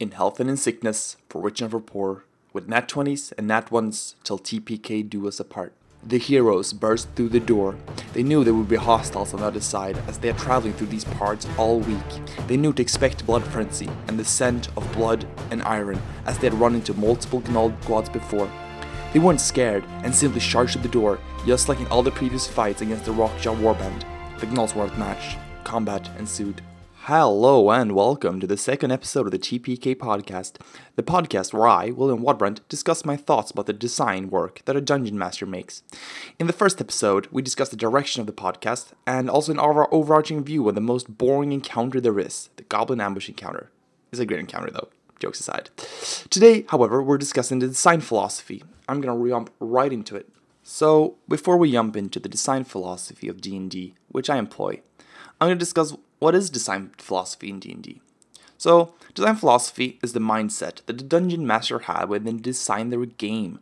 in health and in sickness, for rich and for poor, with nat 20s and nat 1s till TPK do us apart. The heroes burst through the door. They knew there would be hostiles on the other side as they are traveling through these parts all week. They knew to expect blood frenzy and the scent of blood and iron as they had run into multiple Gnoll squads before. They weren't scared and simply charged at the door, just like in all the previous fights against the Rockjaw Warband. The Gnolls were outmatched. Combat ensued. Hello and welcome to the second episode of the TPK podcast, the podcast where I, William Wadbrand, discuss my thoughts about the design work that a dungeon master makes. In the first episode, we discussed the direction of the podcast and also an over- overarching view of the most boring encounter there is, the Goblin Ambush encounter. It's a great encounter though, jokes aside. Today, however, we're discussing the design philosophy. I'm gonna jump right into it. So, before we jump into the design philosophy of D&D, which I employ, I'm going to discuss what is design philosophy in D&D. So, design philosophy is the mindset that the dungeon master had when they design their game.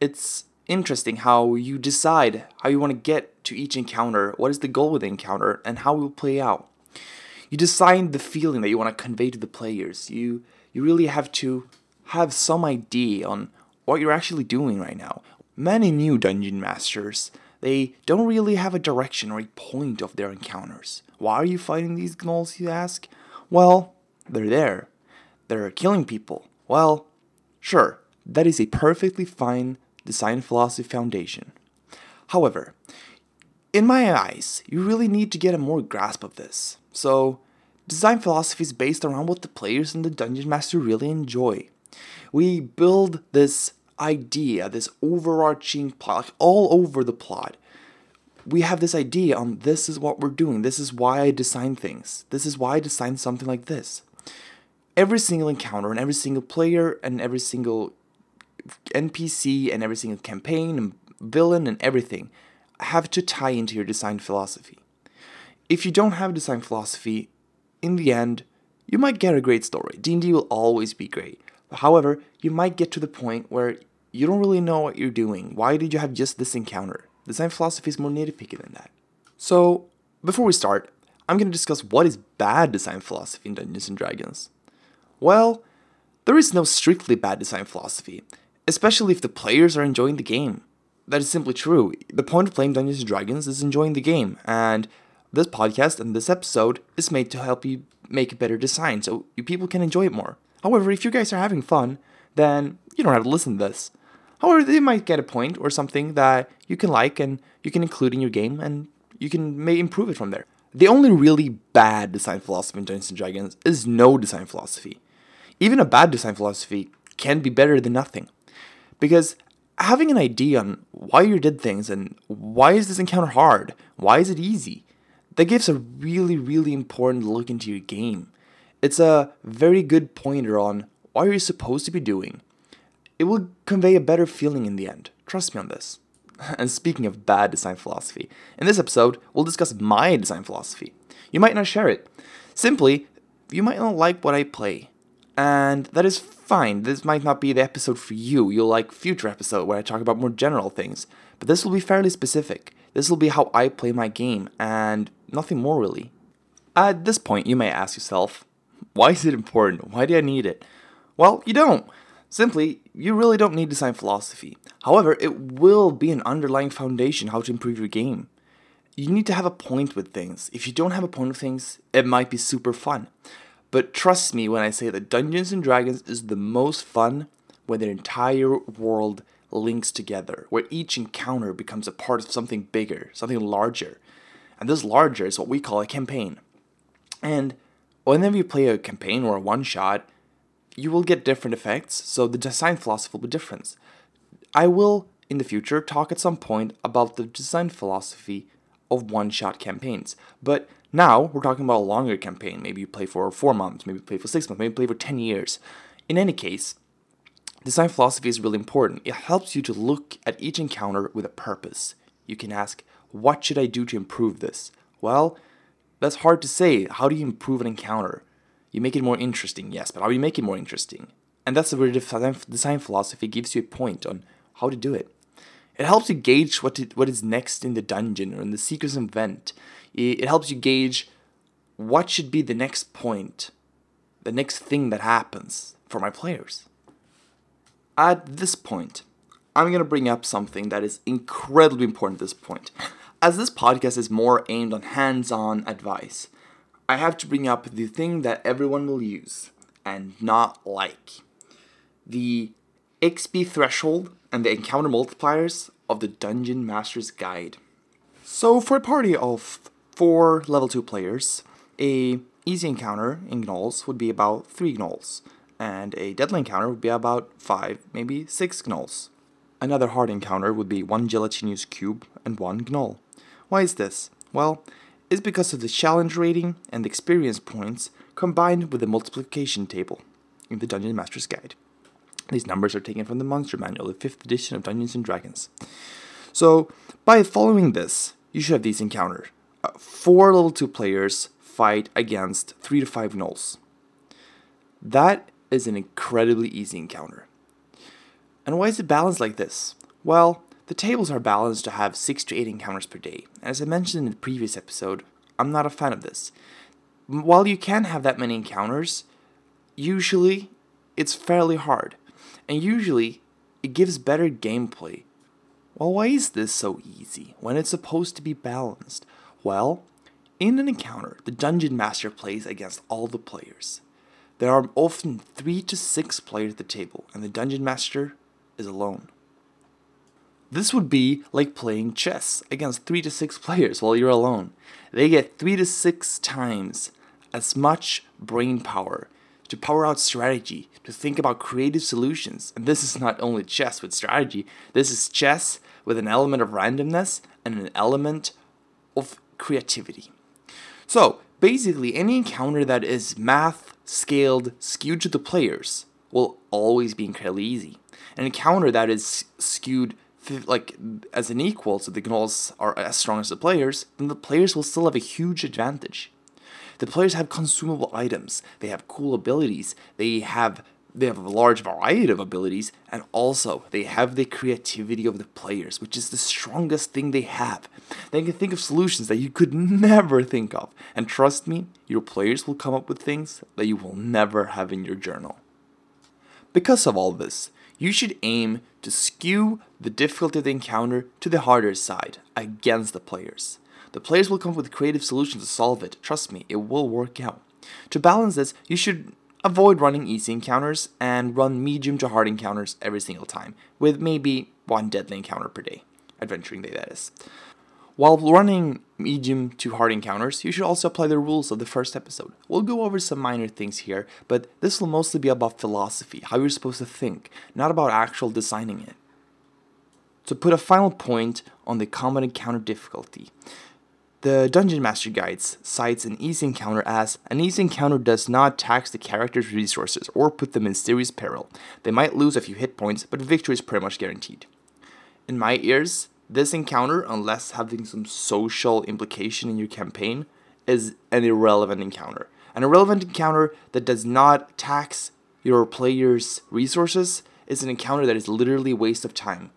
It's interesting how you decide how you want to get to each encounter, what is the goal with the encounter, and how it will play out. You design the feeling that you want to convey to the players. You you really have to have some idea on what you're actually doing right now. Many new dungeon masters they don't really have a direction or a point of their encounters. Why are you fighting these gnolls, you ask? Well, they're there. They're killing people. Well, sure, that is a perfectly fine design philosophy foundation. However, in my eyes, you really need to get a more grasp of this. So, design philosophy is based around what the players and the dungeon master really enjoy. We build this idea, this overarching plot, like all over the plot. We have this idea on this is what we're doing. This is why I design things. This is why I design something like this. Every single encounter and every single player and every single NPC and every single campaign and villain and everything have to tie into your design philosophy. If you don't have design philosophy, in the end, you might get a great story. D&D will always be great. However, you might get to the point where you don't really know what you're doing. Why did you have just this encounter? Design philosophy is more nitpicky than that. So, before we start, I'm going to discuss what is bad design philosophy in Dungeons and Dragons. Well, there is no strictly bad design philosophy, especially if the players are enjoying the game. That is simply true. The point of playing Dungeons and Dragons is enjoying the game, and this podcast and this episode is made to help you make a better design so you people can enjoy it more. However, if you guys are having fun, then you don't have to listen to this. However, they might get a point or something that you can like and you can include in your game and you can may improve it from there. The only really bad design philosophy in Dungeons and Dragons is no design philosophy. Even a bad design philosophy can be better than nothing. Because having an idea on why you did things and why is this encounter hard, why is it easy, that gives a really, really important look into your game. It's a very good pointer on what you're supposed to be doing it will convey a better feeling in the end. Trust me on this. And speaking of bad design philosophy, in this episode, we'll discuss my design philosophy. You might not share it. Simply, you might not like what I play. And that is fine. This might not be the episode for you. You'll like future episode where I talk about more general things. But this will be fairly specific. This will be how I play my game and nothing more really. At this point, you may ask yourself, why is it important? Why do I need it? Well, you don't. Simply, you really don't need design philosophy. However, it will be an underlying foundation how to improve your game. You need to have a point with things. If you don't have a point with things, it might be super fun. But trust me when I say that Dungeons and Dragons is the most fun when the entire world links together, where each encounter becomes a part of something bigger, something larger. And this larger is what we call a campaign. And whenever you play a campaign or a one shot, you will get different effects, so the design philosophy will be different. I will, in the future, talk at some point about the design philosophy of one shot campaigns. But now we're talking about a longer campaign. Maybe you play for four months, maybe you play for six months, maybe you play for 10 years. In any case, design philosophy is really important. It helps you to look at each encounter with a purpose. You can ask, what should I do to improve this? Well, that's hard to say. How do you improve an encounter? You make it more interesting, yes, but how do you make it more interesting? And that's where the design philosophy gives you a point on how to do it. It helps you gauge what, to, what is next in the dungeon or in the seeker's event. It helps you gauge what should be the next point the next thing that happens for my players. At this point, I'm going to bring up something that is incredibly important at this point. As this podcast is more aimed on hands on advice, I have to bring up the thing that everyone will use and not like the XP threshold and the encounter multipliers of the Dungeon Master's Guide. So, for a party of four level 2 players, a easy encounter in gnolls would be about 3 gnolls, and a deadly encounter would be about 5, maybe 6 gnolls. Another hard encounter would be 1 gelatinous cube and 1 gnoll. Why is this? Well, it's because of the challenge rating and experience points combined with the multiplication table in the Dungeon Master's Guide. These numbers are taken from the Monster Manual, the 5th edition of Dungeons and Dragons. So, by following this, you should have these encounters. Uh, four level 2 players fight against 3 to 5 gnolls. That is an incredibly easy encounter. And why is it balanced like this? Well, the tables are balanced to have 6 to 8 encounters per day. As I mentioned in the previous episode, I'm not a fan of this. While you can have that many encounters, usually it's fairly hard. And usually it gives better gameplay well, why is this so easy when it's supposed to be balanced? Well, in an encounter, the dungeon master plays against all the players. There are often three to six players at the table, and the dungeon master is alone. This would be like playing chess against three to six players while you're alone. They get three to six times as much brain power to power out strategy, to think about creative solutions. And this is not only chess with strategy, this is chess with an element of randomness and an element of creativity. So, basically, any encounter that is math scaled, skewed to the players, will always be incredibly easy. An encounter that is skewed like as an equal, so the gnolls are as strong as the players, then the players will still have a huge advantage. The players have consumable items, they have cool abilities, they have they have a large variety of abilities, and also they have the creativity of the players, which is the strongest thing they have. They can think of solutions that you could never think of, and trust me, your players will come up with things that you will never have in your journal. Because of all this, you should aim to skew the difficulty of the encounter to the harder side against the players. The players will come up with creative solutions to solve it. Trust me, it will work out. To balance this, you should Avoid running easy encounters and run medium to hard encounters every single time, with maybe one deadly encounter per day. Adventuring day, that is. While running medium to hard encounters, you should also apply the rules of the first episode. We'll go over some minor things here, but this will mostly be about philosophy, how you're supposed to think, not about actual designing it. To put a final point on the common encounter difficulty, the Dungeon Master Guides cites an easy encounter as an easy encounter does not tax the character's resources or put them in serious peril. They might lose a few hit points, but victory is pretty much guaranteed. In my ears, this encounter, unless having some social implication in your campaign, is an irrelevant encounter. An irrelevant encounter that does not tax your player's resources is an encounter that is literally waste of time.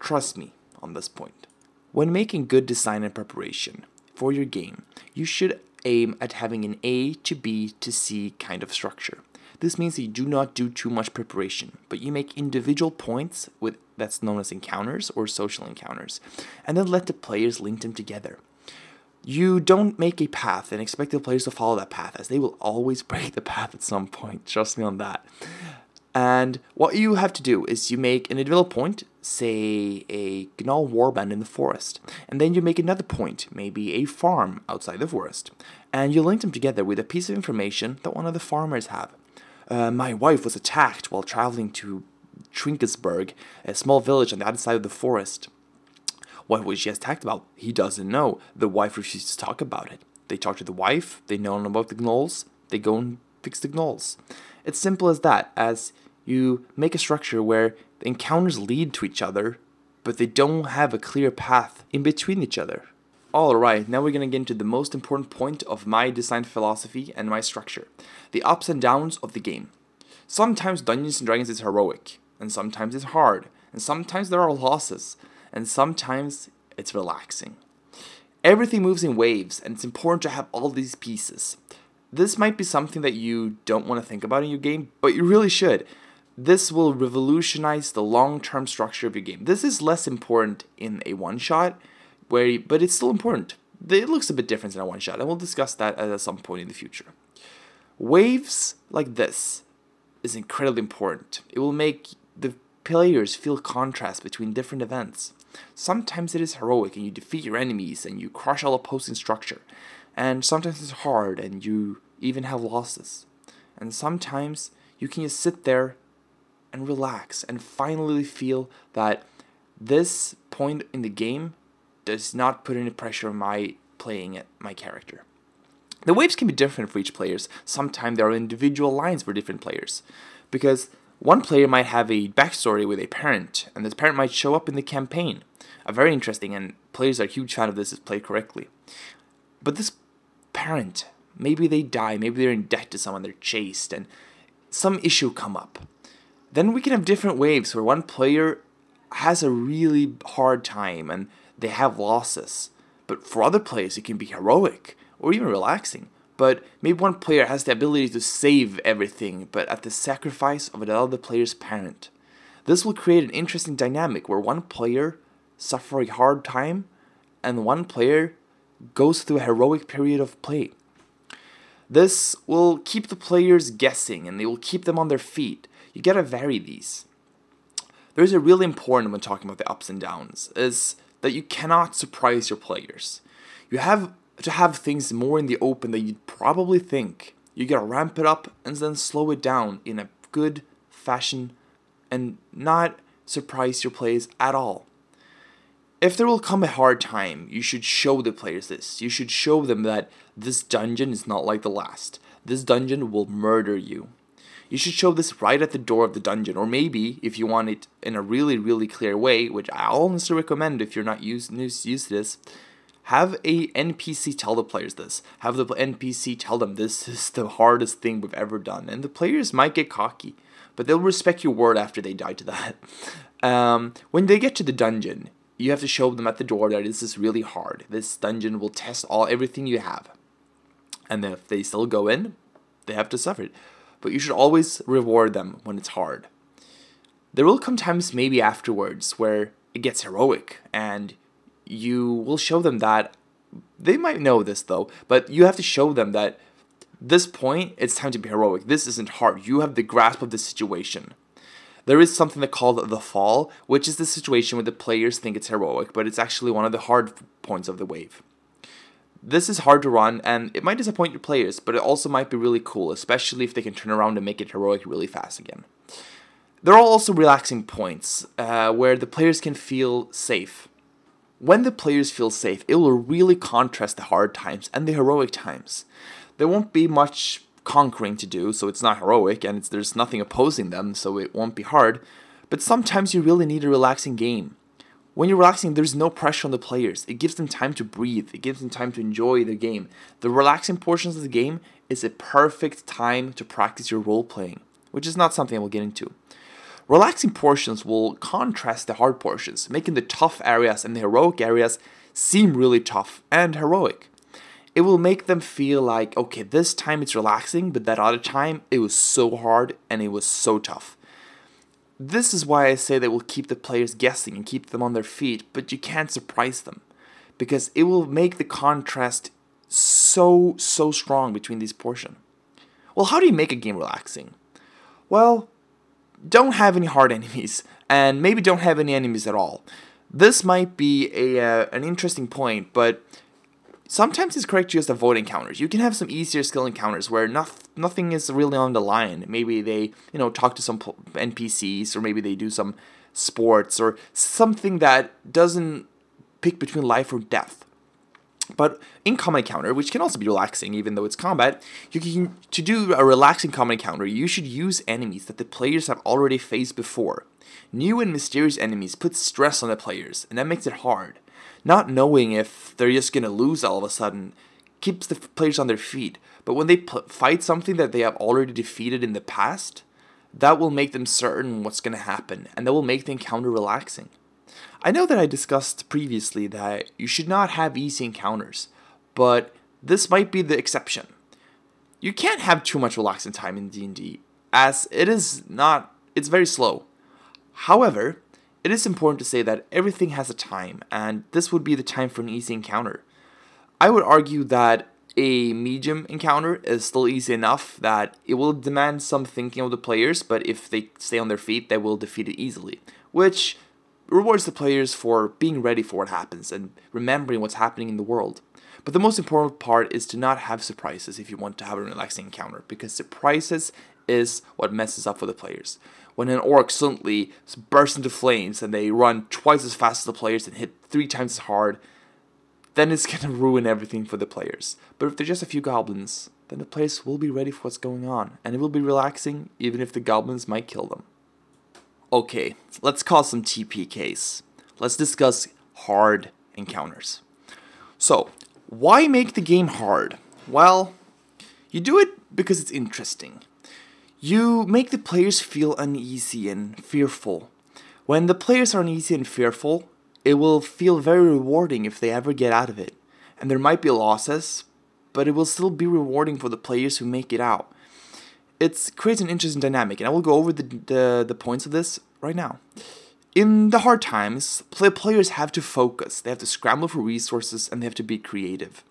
Trust me on this point. When making good design and preparation, for your game, you should aim at having an A to B to C kind of structure. This means that you do not do too much preparation, but you make individual points with that's known as encounters or social encounters, and then let the players link them together. You don't make a path and expect the players to follow that path, as they will always break the path at some point. Trust me on that. And what you have to do is you make an individual point, say a Gnoll warband in the forest, and then you make another point, maybe a farm outside the forest, and you link them together with a piece of information that one of the farmers have. Uh, my wife was attacked while traveling to Trinkesburg, a small village on the other side of the forest. What was she attacked about? He doesn't know. The wife refuses to talk about it. They talk to the wife, they know about the gnolls, they go and fix the gnolls. It's simple as that, as you make a structure where the encounters lead to each other, but they don't have a clear path in between each other. Alright, now we're gonna get into the most important point of my design philosophy and my structure the ups and downs of the game. Sometimes Dungeons and Dragons is heroic, and sometimes it's hard, and sometimes there are losses, and sometimes it's relaxing. Everything moves in waves, and it's important to have all these pieces. this might be something that you don't want to think about in your game, but you really should. This will revolutionize the long-term structure of your game. This is less important in a one-shot, where but it's still important. It looks a bit different in a one-shot, and we'll discuss that at some point in the future. Waves like this is incredibly important. It will make the players feel contrast between different events. Sometimes it is heroic and you defeat your enemies and you crush all opposing structure. And sometimes it's hard and you even have losses. And sometimes you can just sit there and relax and finally feel that this point in the game does not put any pressure on my playing it, my character. The waves can be different for each players. Sometimes there are individual lines for different players. Because one player might have a backstory with a parent, and this parent might show up in the campaign. A very interesting, and players are a huge fan of this if played correctly. But this parent, maybe they die, maybe they're in debt to someone, they're chased, and some issue come up. Then we can have different waves where one player has a really hard time and they have losses. But for other players, it can be heroic or even relaxing. But maybe one player has the ability to save everything, but at the sacrifice of another player's parent. This will create an interesting dynamic where one player suffers a hard time and one player goes through a heroic period of play. This will keep the players guessing and they will keep them on their feet. You gotta vary these. There's a really important when talking about the ups and downs is that you cannot surprise your players. You have to have things more in the open than you'd probably think. You gotta ramp it up and then slow it down in a good fashion and not surprise your players at all. If there will come a hard time, you should show the players this. You should show them that this dungeon is not like the last. This dungeon will murder you. You should show this right at the door of the dungeon, or maybe if you want it in a really, really clear way, which I honestly recommend if you're not used used to this, have a NPC tell the players this. Have the NPC tell them this is the hardest thing we've ever done. And the players might get cocky, but they'll respect your word after they die to that. Um, when they get to the dungeon, you have to show them at the door that this is really hard. This dungeon will test all everything you have. And if they still go in, they have to suffer it. But you should always reward them when it's hard. There will come times maybe afterwards where it gets heroic and you will show them that they might know this though, but you have to show them that this point it's time to be heroic. This isn't hard. You have the grasp of the situation. There is something that called the fall, which is the situation where the players think it's heroic, but it's actually one of the hard points of the wave. This is hard to run, and it might disappoint your players, but it also might be really cool, especially if they can turn around and make it heroic really fast again. There are also relaxing points uh, where the players can feel safe. When the players feel safe, it will really contrast the hard times and the heroic times. There won't be much conquering to do, so it's not heroic, and there's nothing opposing them, so it won't be hard. But sometimes you really need a relaxing game. When you're relaxing, there's no pressure on the players. It gives them time to breathe, it gives them time to enjoy the game. The relaxing portions of the game is a perfect time to practice your role playing, which is not something I will get into. Relaxing portions will contrast the hard portions, making the tough areas and the heroic areas seem really tough and heroic. It will make them feel like, okay, this time it's relaxing, but that other time it was so hard and it was so tough. This is why I say that will keep the players guessing and keep them on their feet, but you can't surprise them because it will make the contrast so, so strong between these portions. Well, how do you make a game relaxing? Well, don't have any hard enemies, and maybe don't have any enemies at all. This might be a uh, an interesting point, but sometimes it's correct to just avoid encounters. You can have some easier skill encounters where noth- nothing is really on the line. Maybe they, you know, talk to some NPCs, or maybe they do some sports, or something that doesn't pick between life or death. But in combat encounter, which can also be relaxing even though it's combat, you can to do a relaxing combat encounter, you should use enemies that the players have already faced before. New and mysterious enemies put stress on the players, and that makes it hard. Not knowing if they're just gonna lose all of a sudden keeps the players on their feet. But when they fight something that they have already defeated in the past, that will make them certain what's gonna happen, and that will make the encounter relaxing. I know that I discussed previously that you should not have easy encounters, but this might be the exception. you can't have too much relaxing time in D&D as it is not it's very slow. However, it is important to say that everything has a time and this would be the time for an easy encounter. I would argue that a medium encounter is still easy enough that it will demand some thinking of the players, but if they stay on their feet, they will defeat it easily, which rewards the players for being ready for what happens and remembering what's happening in the world. But the most important part is to not have surprises if you want to have a relaxing encounter, because surprises is what messes up for the players. When an orc suddenly bursts into flames and they run twice as fast as the players and hit three times as hard, then it's gonna ruin everything for the players. But if they're just a few goblins, then the players will be ready for what's going on, and it will be relaxing even if the goblins might kill them. Okay, let's call some TPKs. Let's discuss hard encounters. So, why make the game hard? Well, you do it because it's interesting. You make the players feel uneasy and fearful. When the players are uneasy and fearful, it will feel very rewarding if they ever get out of it. And there might be losses, but it will still be rewarding for the players who make it out. It creates an interesting dynamic, and I will go over the, the, the points of this right now. In the hard times, play players have to focus, they have to scramble for resources, and they have to be creative.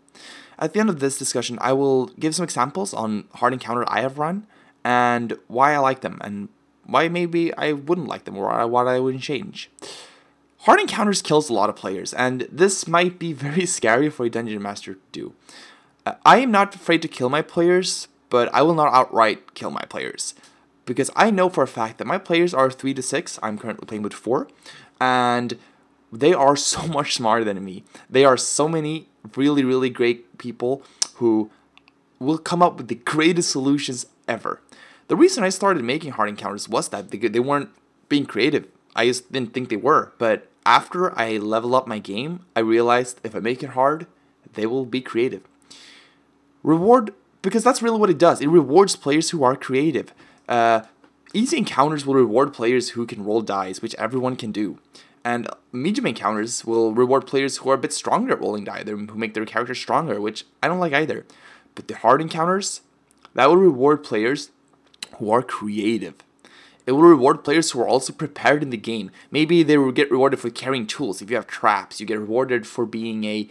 At the end of this discussion, I will give some examples on hard encounter I have run and why I like them and why maybe I wouldn't like them or what I wouldn't change. Hard encounters kills a lot of players, and this might be very scary for a dungeon master to do. Uh, I am not afraid to kill my players, but I will not outright kill my players because I know for a fact that my players are three to six. I'm currently playing with four, and they are so much smarter than me. They are so many really, really great people who will come up with the greatest solutions ever. The reason I started making hard encounters was that they, they weren't being creative. I just didn't think they were, but after I level up my game, I realized if I make it hard, they will be creative. Reward, because that's really what it does. It rewards players who are creative. Uh, easy encounters will reward players who can roll dice, which everyone can do. And medium encounters will reward players who are a bit stronger at rolling dice, who make their character stronger, which I don't like either. But the hard encounters, that will reward players who are creative. It will reward players who are also prepared in the game. Maybe they will get rewarded for carrying tools. If you have traps, you get rewarded for being a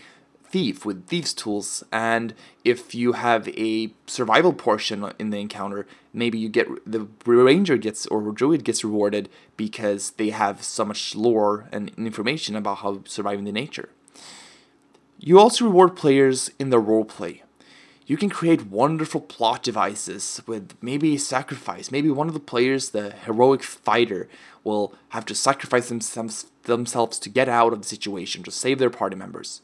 thief with thieves tools. And if you have a survival portion in the encounter, maybe you get the ranger gets or druid gets rewarded because they have so much lore and information about how surviving the nature. You also reward players in the roleplay you can create wonderful plot devices with maybe a sacrifice. Maybe one of the players, the heroic fighter, will have to sacrifice themselves to get out of the situation, to save their party members.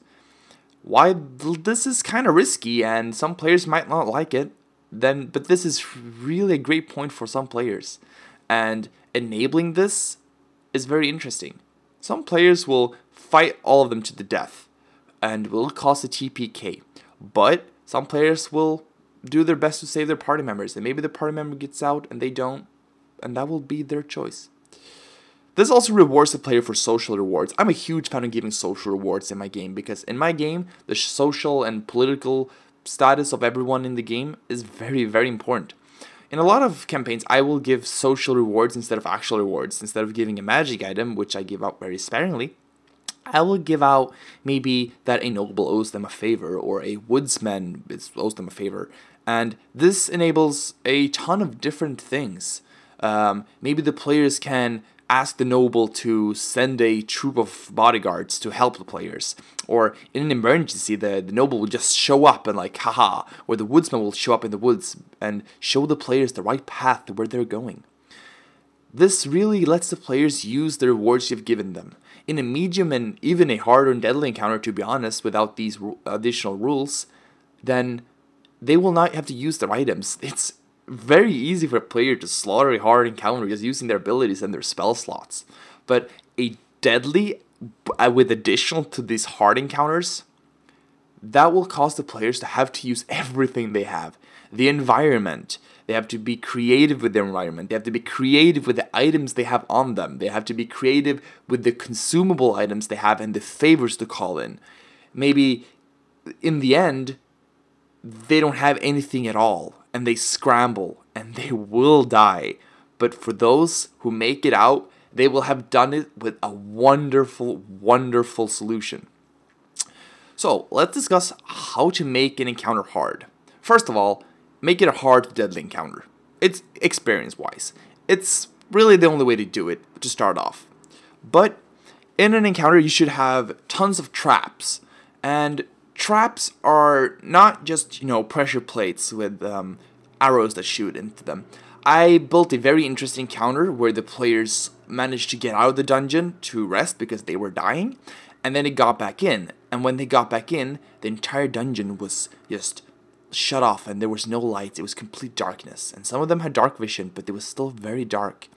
Why this is kind of risky and some players might not like it, then but this is really a great point for some players. And enabling this is very interesting. Some players will fight all of them to the death and will cause a TPK. But some players will do their best to save their party members, and maybe the party member gets out and they don't, and that will be their choice. This also rewards the player for social rewards. I'm a huge fan of giving social rewards in my game because in my game, the social and political status of everyone in the game is very, very important. In a lot of campaigns, I will give social rewards instead of actual rewards. Instead of giving a magic item, which I give out very sparingly, I will give out maybe that a noble owes them a favor or a woodsman owes them a favor. And this enables a ton of different things. Um, maybe the players can ask the noble to send a troop of bodyguards to help the players. Or in an emergency, the, the noble will just show up and, like, haha. Or the woodsman will show up in the woods and show the players the right path to where they're going. This really lets the players use the rewards you've given them in a medium and even a harder and deadly encounter, to be honest, without these additional rules, then they will not have to use their items. It's very easy for a player to slaughter a hard encounter just using their abilities and their spell slots. But a deadly, uh, with additional to these hard encounters, that will cause the players to have to use everything they have. The environment, they have to be creative with their environment. They have to be creative with the items they have on them. They have to be creative with the consumable items they have and the favors to call in. Maybe in the end, they don't have anything at all. And they scramble and they will die. But for those who make it out, they will have done it with a wonderful, wonderful solution. So let's discuss how to make an encounter hard. First of all, make it a hard deadly encounter. It's experience wise. It's really the only way to do it to start off. But in an encounter, you should have tons of traps. And traps are not just, you know, pressure plates with um, arrows that shoot into them. I built a very interesting counter where the players managed to get out of the dungeon to rest because they were dying, and then they got back in. And when they got back in, the entire dungeon was just shut off and there was no lights. It was complete darkness. And some of them had dark vision, but it was still very dark.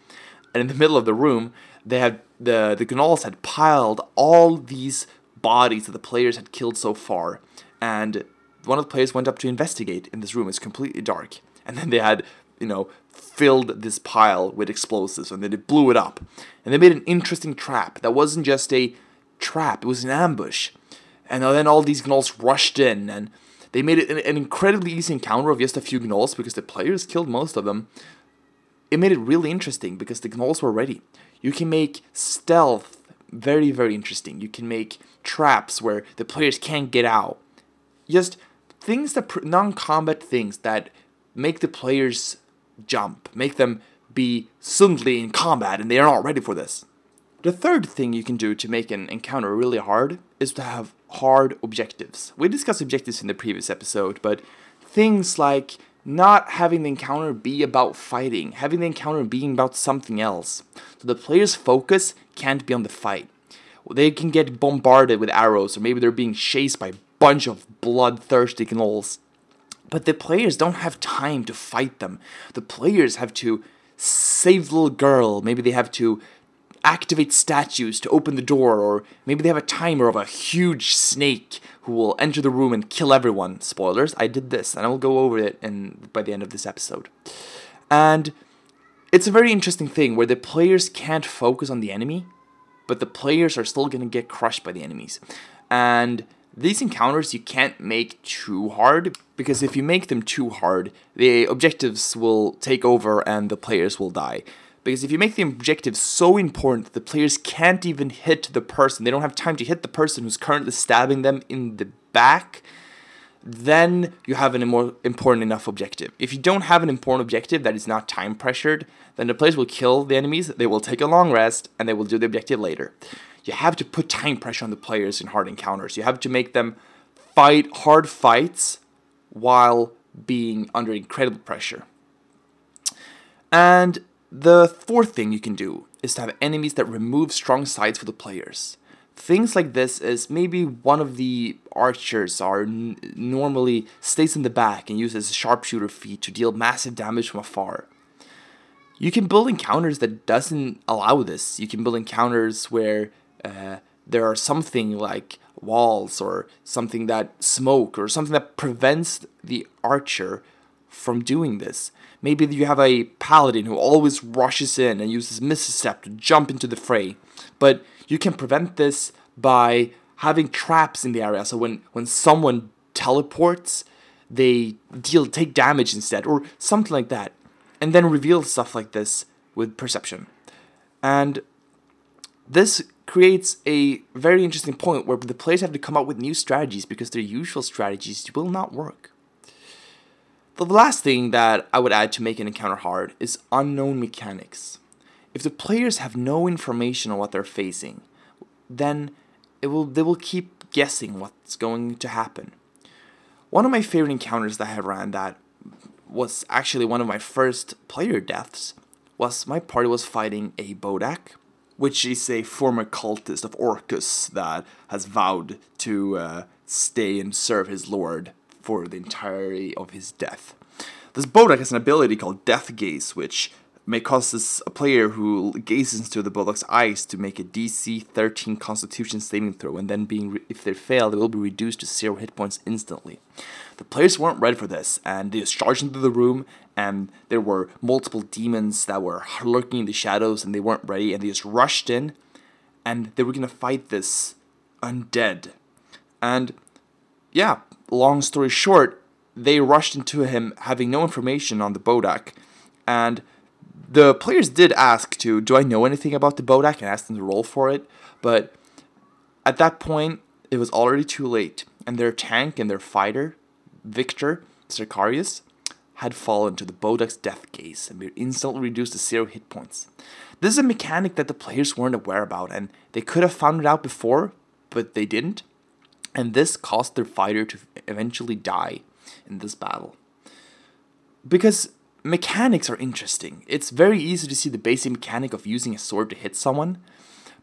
And in the middle of the room, they had the the gnolls had piled all these bodies that the players had killed so far. And one of the players went up to investigate in this room. It's completely dark. And then they had, you know, filled this pile with explosives and then they blew it up. And they made an interesting trap that wasn't just a trap, it was an ambush. And then all these gnolls rushed in and they made it an, an incredibly easy encounter of just a few gnolls because the players killed most of them. It made it really interesting because the gnolls were ready. You can make stealth very, very interesting. You can make traps where the players can't get out. Just things that non combat things that make the players jump, make them be suddenly in combat and they are not ready for this. The third thing you can do to make an encounter really hard is to have hard objectives. We discussed objectives in the previous episode, but things like not having the encounter be about fighting, having the encounter being about something else. So the player's focus can't be on the fight. They can get bombarded with arrows, or maybe they're being chased by a bunch of bloodthirsty gnolls. But the players don't have time to fight them. The players have to save the little girl. Maybe they have to activate statues to open the door, or maybe they have a timer of a huge snake who will enter the room and kill everyone. Spoilers, I did this, and I will go over it in, by the end of this episode. And it's a very interesting thing where the players can't focus on the enemy, but the players are still going to get crushed by the enemies. And these encounters you can't make too hard because if you make them too hard, the objectives will take over and the players will die. Because if you make the objective so important that the players can't even hit the person, they don't have time to hit the person who's currently stabbing them in the back, then you have an more important enough objective. If you don't have an important objective that is not time pressured, then the players will kill the enemies, they will take a long rest, and they will do the objective later. You have to put time pressure on the players in hard encounters. You have to make them fight hard fights while being under incredible pressure. And the fourth thing you can do is to have enemies that remove strong sides for the players. Things like this is maybe one of the archers are n- normally stays in the back and uses a sharpshooter feat to deal massive damage from afar. You can build encounters that doesn't allow this. You can build encounters where uh, there are something like walls or something that smoke or something that prevents the archer from doing this. Maybe you have a paladin who always rushes in and uses Misty Step to jump into the fray. But you can prevent this by having traps in the area. So when, when someone teleports, they deal take damage instead, or something like that. And then reveal stuff like this with perception. And this creates a very interesting point where the players have to come up with new strategies because their usual strategies will not work. The last thing that I would add to make an encounter hard is unknown mechanics. If the players have no information on what they're facing, then it will they will keep guessing what's going to happen. One of my favorite encounters that I have ran that was actually one of my first player deaths was my party was fighting a Bodak, which is a former cultist of Orcus that has vowed to uh, stay and serve his lord for the entirety of his death. This Bodak has an ability called Death Gaze, which may cause this, a player who gazes into the Bodak's eyes to make a DC 13 Constitution saving throw, and then being re- if they fail, they will be reduced to zero hit points instantly. The players weren't ready for this, and they just charged into the room, and there were multiple demons that were lurking in the shadows, and they weren't ready, and they just rushed in, and they were gonna fight this undead. And yeah, long story short, they rushed into him having no information on the Bodak, and the players did ask to, do I know anything about the Bodak, and asked them to roll for it, but at that point, it was already too late, and their tank and their fighter, Victor Sicarius, had fallen to the Bodak's death gaze and were instantly reduced to zero hit points. This is a mechanic that the players weren't aware about, and they could have found it out before, but they didn't, and this caused their fighter to eventually die in this battle. Because mechanics are interesting. It's very easy to see the basic mechanic of using a sword to hit someone,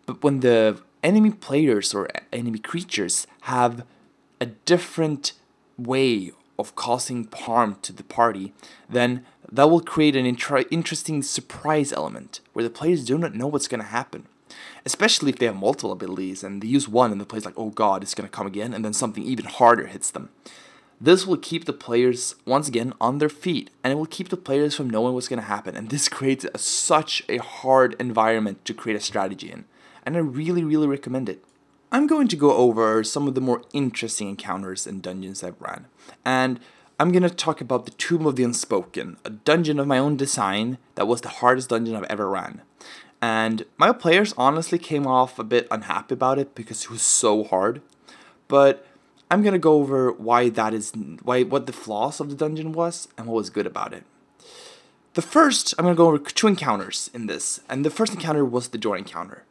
but when the enemy players or enemy creatures have a different way of causing harm to the party, then that will create an intra- interesting surprise element where the players do not know what's going to happen. Especially if they have multiple abilities and they use one and the player's like, oh god, it's to come again, and then something even harder hits them. This will keep the players, once again, on their feet, and it will keep the players from knowing what's to happen. And this creates a, such a hard environment to create a strategy in. And I really, really recommend it. I'm going to go over some of the more interesting encounters and dungeons I've ran. And I'm to talk about the Tomb of the Unspoken, a dungeon of my own design that was the hardest dungeon I've ever ran. And my players honestly came off a bit unhappy about it because it was so hard. But I'm to go over why that is why what the flaws of the dungeon was and what was good about it. The first, I'm to go over two encounters in this. And the first encounter was the door encounter.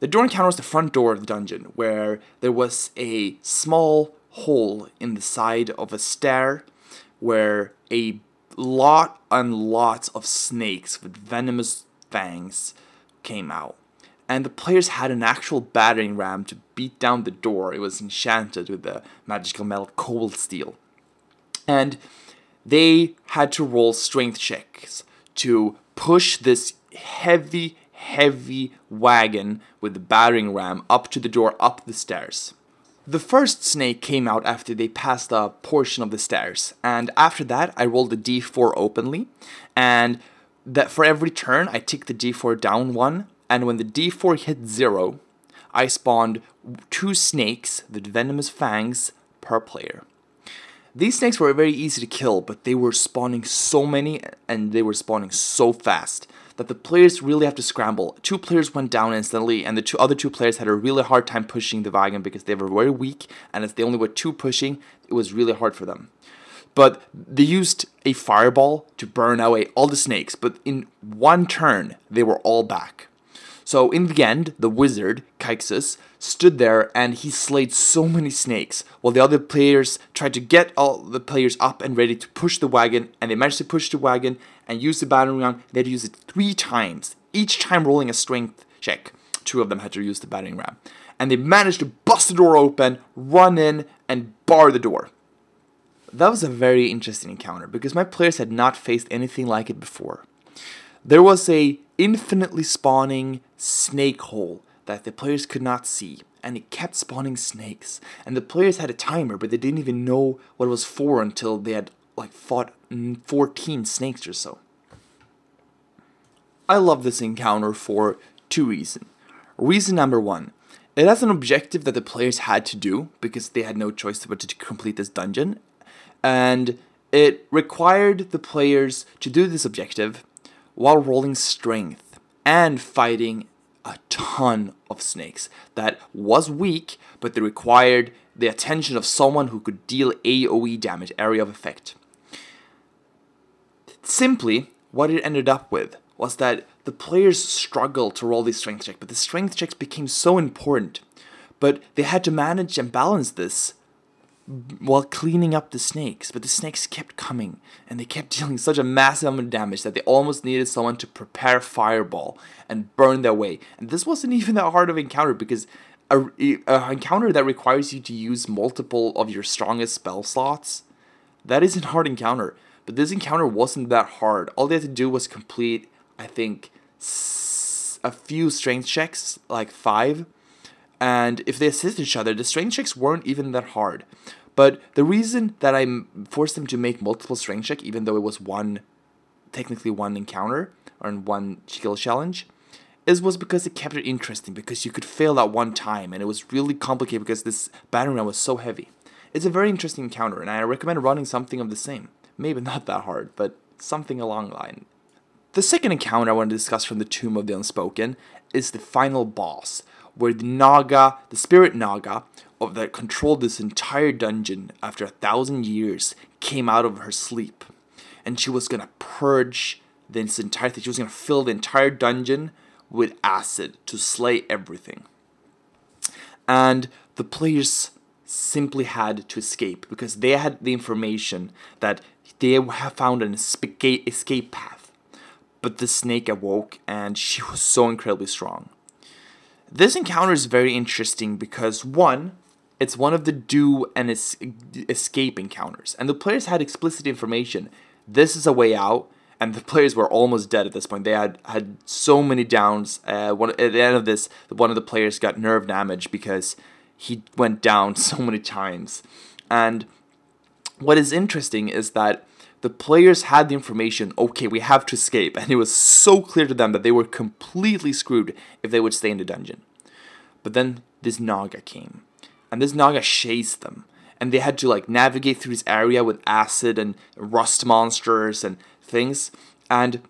The door encounter was the front door of the dungeon, where there was a small hole in the side of a stair where a lot and lots of snakes with venomous fangs came out. And the players had an actual battering ram to beat down the door. It was enchanted with the magical metal cold steel. And they had to roll strength checks to push this heavy, heavy wagon with the battering ram up to the door, up the stairs. The first snake came out after they passed a portion of the stairs, and after that, I rolled the d4 openly, and that for every turn, I tick the d4 down one, and when the d4 hit zero, I spawned two snakes with venomous fangs per player. These snakes were very easy to kill, but they were spawning so many and they were spawning so fast that the players really have to scramble. Two players went down instantly, and the two other two players had a really hard time pushing the wagon because they were very weak, and as they only were two pushing, it was really hard for them. But they used a fireball to burn away all the snakes, but in one turn, they were all back. So in the end, the wizard, Kaixus, stood there and he slayed so many snakes while the other players tried to get all the players up and ready to push the wagon and they managed to push the wagon and use the battering ram. They had to use it three times, each time rolling a strength check. Two of them had to use the battering ram. And they managed to bust the door open, run in, and bar the door. That was a very interesting encounter because my players had not faced anything like it before. There was a infinitely spawning snake hole that the players could not see, and it kept spawning snakes. And the players had a timer, but they didn't even know what it was for until they had like fought 14 snakes or so. I love this encounter for two reasons. Reason number one, it has an objective that the players had to do because they had no choice but to complete this dungeon, and it required the players to do this objective while rolling strength and fighting a ton of snakes. That was weak, but they required the attention of someone who could deal AoE damage, area of effect. Simply, what it ended up with was that the players struggled to roll these strength checks, but the strength checks became so important. But they had to manage and balance this while cleaning up the snakes, but the snakes kept coming and they kept dealing such a massive amount of damage that they almost needed someone to prepare fireball and burn their way. And this wasn't even that hard of an encounter because a, encounter that requires you to use multiple of your strongest spell slots, that is a hard encounter. But this encounter wasn't that hard. All they had to do was complete, I think, a few strength checks, like five, and if they assist each other, the strength checks weren't even that hard. But the reason that I forced them to make multiple strength check, even though it was one, technically one encounter or one skill challenge, is was because it kept it interesting. Because you could fail at one time, and it was really complicated because this battering ram was so heavy. it's a very interesting encounter, and I recommend running something of the same. Maybe not that hard, but something along the line. The second encounter I want to discuss from the Tomb of the Unspoken is the final boss, where the Naga, the spirit Naga, of that controlled this entire dungeon after a thousand years, came out of her sleep, and she was gonna purge this entire thing. She was gonna fill the entire dungeon with acid to slay everything. And the players simply had to escape because they had the information that they have found an escape path. But the snake awoke and she was so incredibly strong. This encounter is very interesting because one, it's one of the do and es- escape encounters, and the players had explicit information. This is a way out, and the players were almost dead at this point. They had had so many downs. Uh, one, at the end of this, one of the players got nerve damage because he went down so many times. And what is interesting is that the players had the information okay, we have to escape, and it was so clear to them that they were completely screwed if they would stay in the dungeon. But then this Naga came, and this Naga chased them, and they had to like navigate through this area with acid and rust monsters and things. And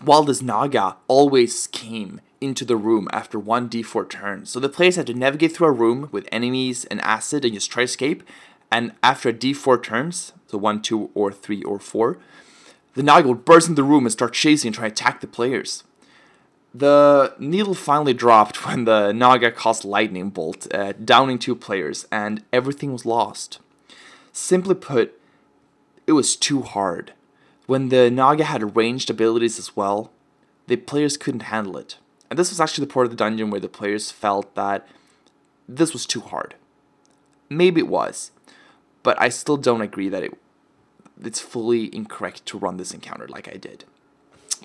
while this Naga always came into the room after one d4 turn. So the players had to navigate through a room with enemies and acid and just try to escape. And after a d4 turns, so one, two, or three, or four, the Naga would burst into the room and start chasing and try to attack the players. The needle finally dropped when the Naga cast lightning bolt, uh, downing two players, and everything was lost. Simply put, it was too hard. When the Naga had ranged abilities as well, the players couldn't handle it. And this was actually the part of the dungeon where the players felt that this was too hard. Maybe it was, but I still don't agree that it it's fully incorrect to run this encounter like I did.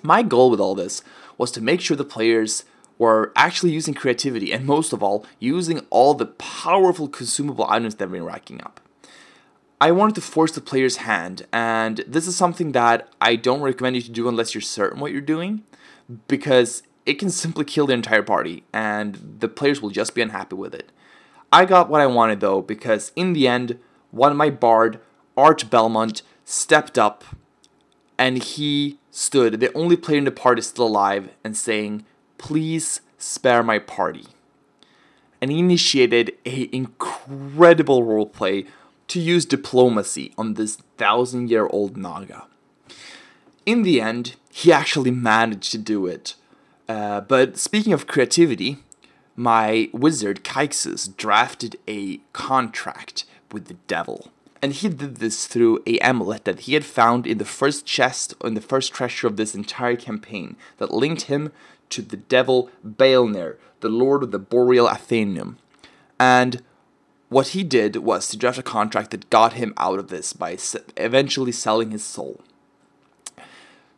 My goal with all this was to make sure the players were actually using creativity and most of all, using all the powerful consumable items they've been racking up. I wanted to force the player's hand, and this is something that I don't recommend you to do unless you're certain what you're doing, because it can simply kill the entire party, and the players will just be unhappy with it. I got what I wanted though, because in the end, one of my bard, Art Belmont, stepped up and he stood, the only player in the party still alive, and saying, Please spare my party. And he initiated a incredible roleplay to use diplomacy on this thousand year old Naga. In the end, he actually managed to do it. Uh, but speaking of creativity, my wizard Kaixus drafted a contract with the devil. And he did this through a amulet that he had found in the first chest, in the first treasure of this entire campaign, that linked him to the devil Baelner, the lord of the Boreal Athenium. And what he did was to draft a contract that got him out of this by eventually selling his soul.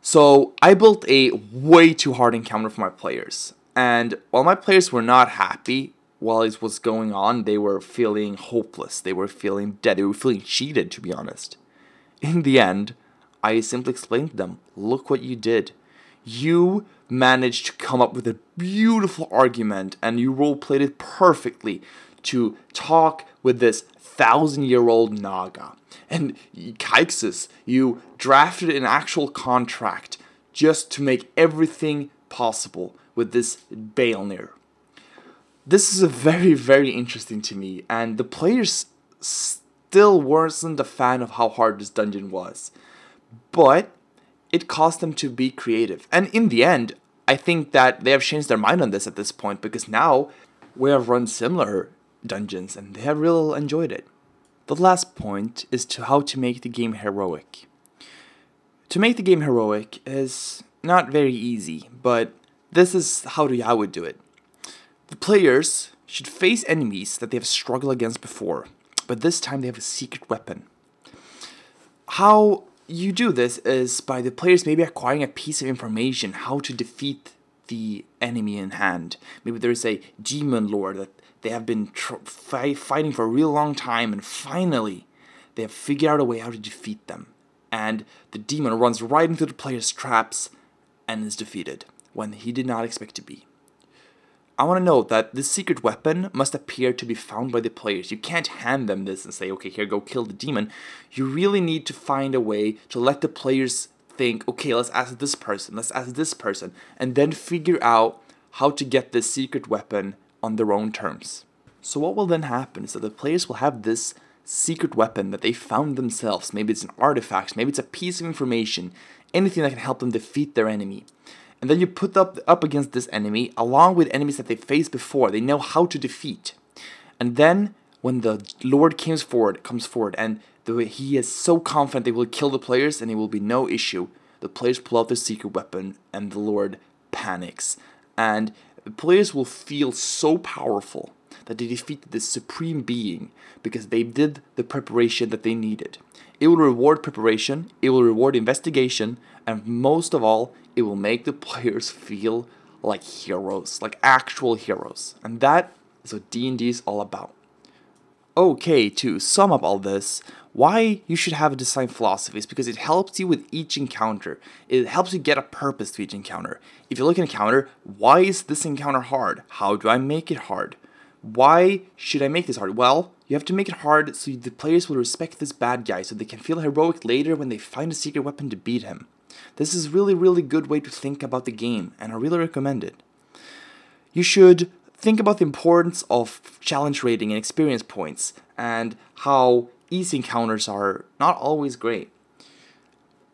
So I built a way too hard encounter for my players. And while my players were not happy while it was going on, they were feeling hopeless. They were feeling dead. They were feeling cheated, to be honest. In the end, I simply explained to them look what you did. You managed to come up with a beautiful argument and you role played it perfectly to talk with this thousand year old Naga. And Kaixus, you drafted an actual contract just to make everything possible with this Baelner. This is very, very interesting to me, and the players still weren't a fan of how hard this dungeon was. But it caused them to be creative. And in the end, I think that they have changed their mind on this at this point because now we have run similar dungeons and they have really enjoyed it. The last point is to how to make the game heroic. To make the game heroic is not very easy, but this is how I would do it. The players should face enemies that they have struggled against before, but this time they have a secret weapon. How you do this is by the players maybe acquiring a piece of information how to defeat the enemy in hand. Maybe there's a demon lord that they have been tr- fi- fighting for a real long time, and finally, they have figured out a way how to defeat them. And the demon runs right into the player's traps and is defeated when he did not expect to be. I want to note that this secret weapon must appear to be found by the players. You can't hand them this and say, okay, here, go kill the demon. You really need to find a way to let the players think, okay, let's ask this person, let's ask this person, and then figure out how to get this secret weapon on their own terms. So, what will then happen is that the players will have this secret weapon that they found themselves. Maybe it's an artifact, maybe it's a piece of information, anything that can help them defeat their enemy. And then you put up up against this enemy along with enemies that they faced before. They know how to defeat. And then when the Lord comes forward, comes forward, and the, he is so confident they will kill the players and it will be no issue. The players pull out their secret weapon, and the Lord panics. And the players will feel so powerful that they defeated this supreme being because they did the preparation that they needed. It will reward preparation, it will reward investigation, and most of all, it will make the players feel like heroes, like actual heroes. And that is what D&D is all about. Okay, to sum up all this, why you should have a design philosophy is because it helps you with each encounter. It helps you get a purpose to each encounter. If you look at an encounter, why is this encounter hard? How do I make it hard? Why should I make this hard? Well, you have to make it hard so the players will respect this bad guy so they can feel heroic later when they find a secret weapon to beat him. This is really really good way to think about the game and I really recommend it. You should think about the importance of challenge rating and experience points and how easy encounters are not always great.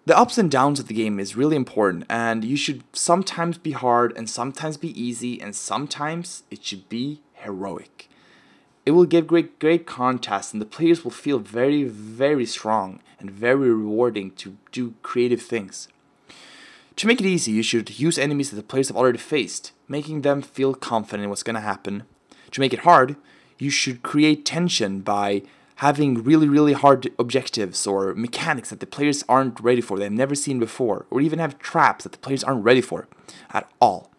The ups and downs of the game is really important, and you should sometimes be hard and sometimes be easy, and sometimes it should be heroic. It will give great, great contrast, and the players will feel very, very strong and very rewarding to do creative things. To make it easy, you should use enemies that the players have already faced, making them feel confident in what's going to happen. To make it hard, you should create tension by having really, really hard objectives or mechanics that the players aren't ready for, they've never seen before, or even have traps that the players aren't ready for at all.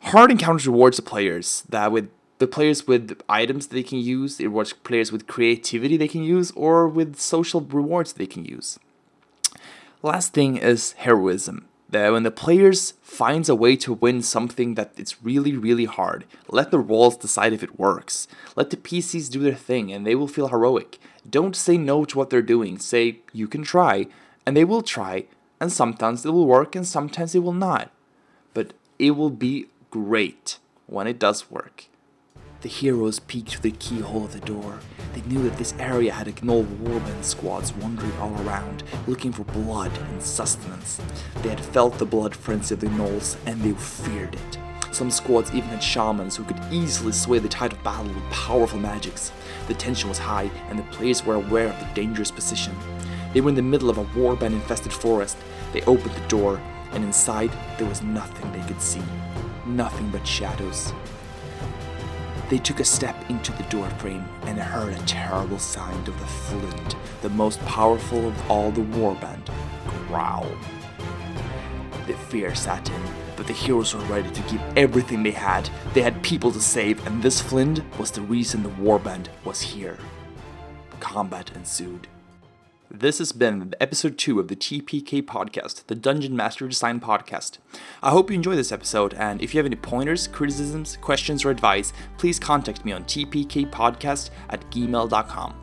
Hard encounters rewards the players that with the players with items they can use, it rewards players with creativity they can use, or with social rewards they can use. Last thing is heroism that when the players finds a way to win something that it's really really hard let the rolls decide if it works. Let the pcs do their thing and they will feel heroic. Don't say no to what they're doing. Say you can try and they will try and sometimes it will work and sometimes it will not. But it will be great when it does work the heroes peeked through the keyhole of the door. They knew that this area had a Gnoll warband squads wandering all around, looking for blood and sustenance. They had felt the blood frenzy of the Gnolls, and they feared it. Some squads even had shamans who could easily sway the tide of battle with powerful magics. The tension was high, and the players were aware of the dangerous position. They were in the middle of a warband infested forest. They opened the door, and inside there was nothing they could see. Nothing but shadows. They took a step into the doorframe and heard a terrible sound of the flind, the most powerful of all the warband, growl. The fear sat in, but the heroes were ready to give everything they had. They had people to save, and this flind was the reason the warband was here. Combat ensued. This has been episode 2 of the TPK podcast, the Dungeon Master Design podcast. I hope you enjoyed this episode, and if you have any pointers, criticisms, questions, or advice, please contact me on tpkpodcast at gmail.com.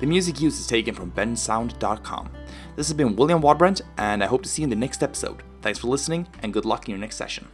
The music used is taken from bensound.com. This has been William Wadbrandt, and I hope to see you in the next episode. Thanks for listening, and good luck in your next session.